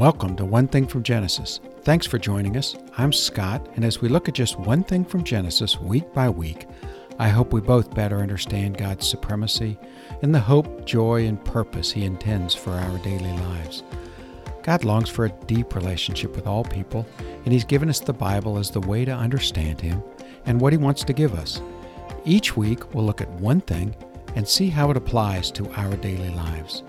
Welcome to One Thing from Genesis. Thanks for joining us. I'm Scott, and as we look at just one thing from Genesis week by week, I hope we both better understand God's supremacy and the hope, joy, and purpose He intends for our daily lives. God longs for a deep relationship with all people, and He's given us the Bible as the way to understand Him and what He wants to give us. Each week, we'll look at one thing and see how it applies to our daily lives.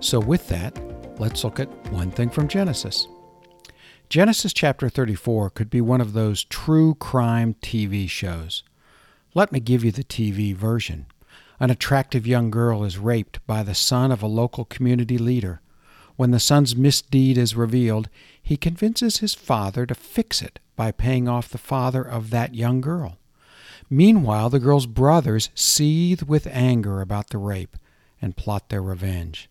So, with that, let's look at one thing from Genesis. Genesis chapter 34 could be one of those true crime TV shows. Let me give you the TV version. An attractive young girl is raped by the son of a local community leader. When the son's misdeed is revealed, he convinces his father to fix it by paying off the father of that young girl. Meanwhile, the girl's brothers seethe with anger about the rape and plot their revenge.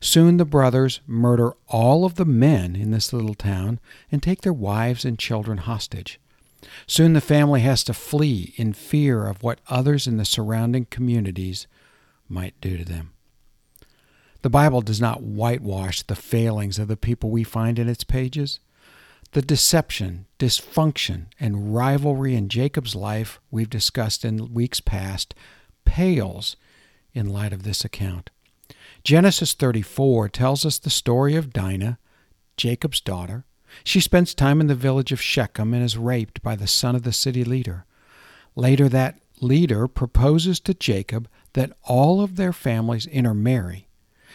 Soon the brothers murder all of the men in this little town and take their wives and children hostage. Soon the family has to flee in fear of what others in the surrounding communities might do to them. The Bible does not whitewash the failings of the people we find in its pages. The deception, dysfunction, and rivalry in Jacob's life we've discussed in weeks past pales in light of this account. Genesis 34 tells us the story of Dinah, Jacob's daughter. She spends time in the village of Shechem and is raped by the son of the city leader. Later, that leader proposes to Jacob that all of their families intermarry,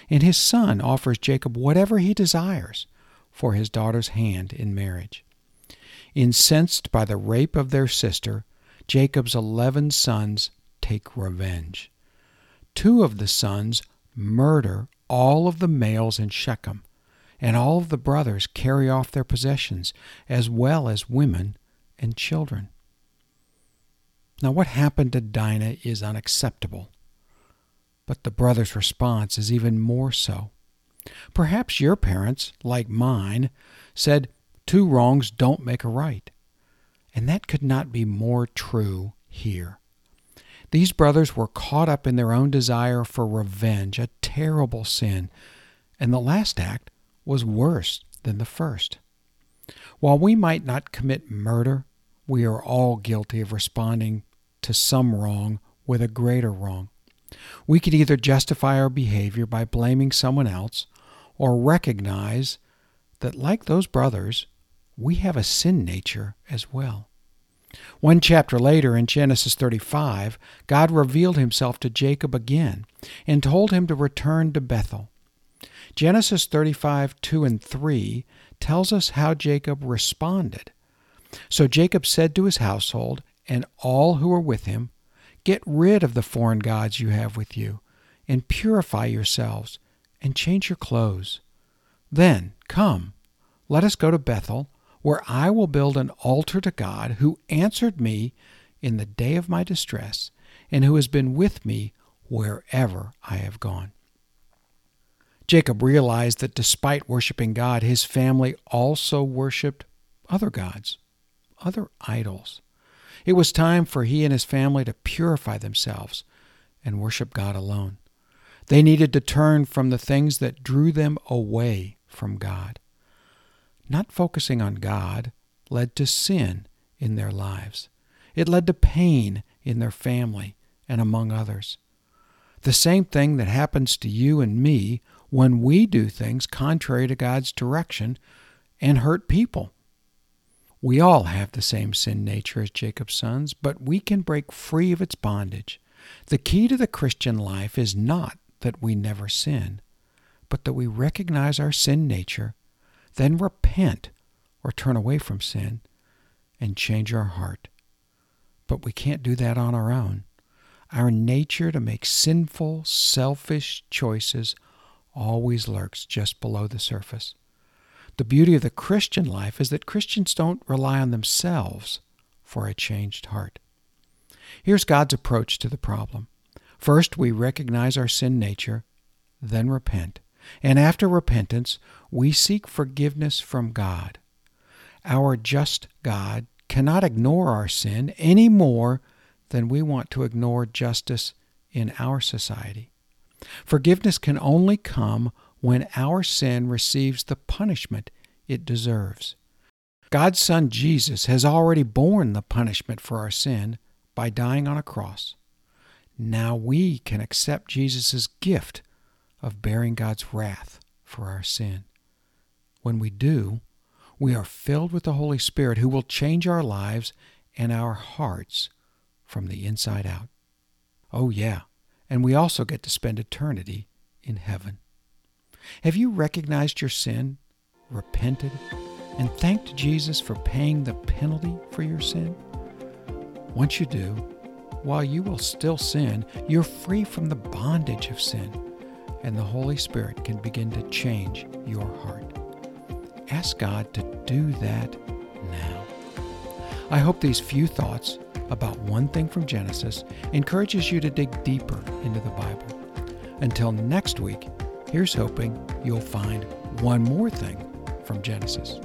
and his son offers Jacob whatever he desires for his daughter's hand in marriage. Incensed by the rape of their sister, Jacob's eleven sons take revenge. Two of the sons murder all of the males in Shechem, and all of the brothers carry off their possessions, as well as women and children. Now, what happened to Dinah is unacceptable, but the brothers' response is even more so. Perhaps your parents, like mine, said, Two wrongs don't make a right. And that could not be more true here. These brothers were caught up in their own desire for revenge, a terrible sin, and the last act was worse than the first. While we might not commit murder, we are all guilty of responding to some wrong with a greater wrong. We could either justify our behavior by blaming someone else or recognize that, like those brothers, we have a sin nature as well. One chapter later, in Genesis 35, God revealed himself to Jacob again and told him to return to Bethel. Genesis 35, 2 and 3 tells us how Jacob responded. So Jacob said to his household and all who were with him, Get rid of the foreign gods you have with you, and purify yourselves, and change your clothes. Then, come, let us go to Bethel, where I will build an altar to God, who answered me in the day of my distress, and who has been with me wherever I have gone. Jacob realized that despite worshiping God, his family also worshiped other gods, other idols. It was time for he and his family to purify themselves and worship God alone. They needed to turn from the things that drew them away from God. Not focusing on God led to sin in their lives. It led to pain in their family and among others. The same thing that happens to you and me when we do things contrary to God's direction and hurt people. We all have the same sin nature as Jacob's sons, but we can break free of its bondage. The key to the Christian life is not that we never sin, but that we recognize our sin nature, then repent or turn away from sin and change our heart. But we can't do that on our own. Our nature to make sinful, selfish choices always lurks just below the surface. The beauty of the Christian life is that Christians don't rely on themselves for a changed heart. Here's God's approach to the problem. First, we recognize our sin nature, then repent. And after repentance, we seek forgiveness from God. Our just God cannot ignore our sin any more than we want to ignore justice in our society. Forgiveness can only come when our sin receives the punishment it deserves. God's Son Jesus has already borne the punishment for our sin by dying on a cross. Now we can accept Jesus' gift of bearing God's wrath for our sin. When we do, we are filled with the Holy Spirit who will change our lives and our hearts from the inside out. Oh, yeah, and we also get to spend eternity in heaven. Have you recognized your sin, repented, and thanked Jesus for paying the penalty for your sin? Once you do, while you will still sin, you're free from the bondage of sin, and the Holy Spirit can begin to change your heart. Ask God to do that now. I hope these few thoughts about one thing from Genesis encourages you to dig deeper into the Bible. Until next week, here's hoping you'll find one more thing from Genesis.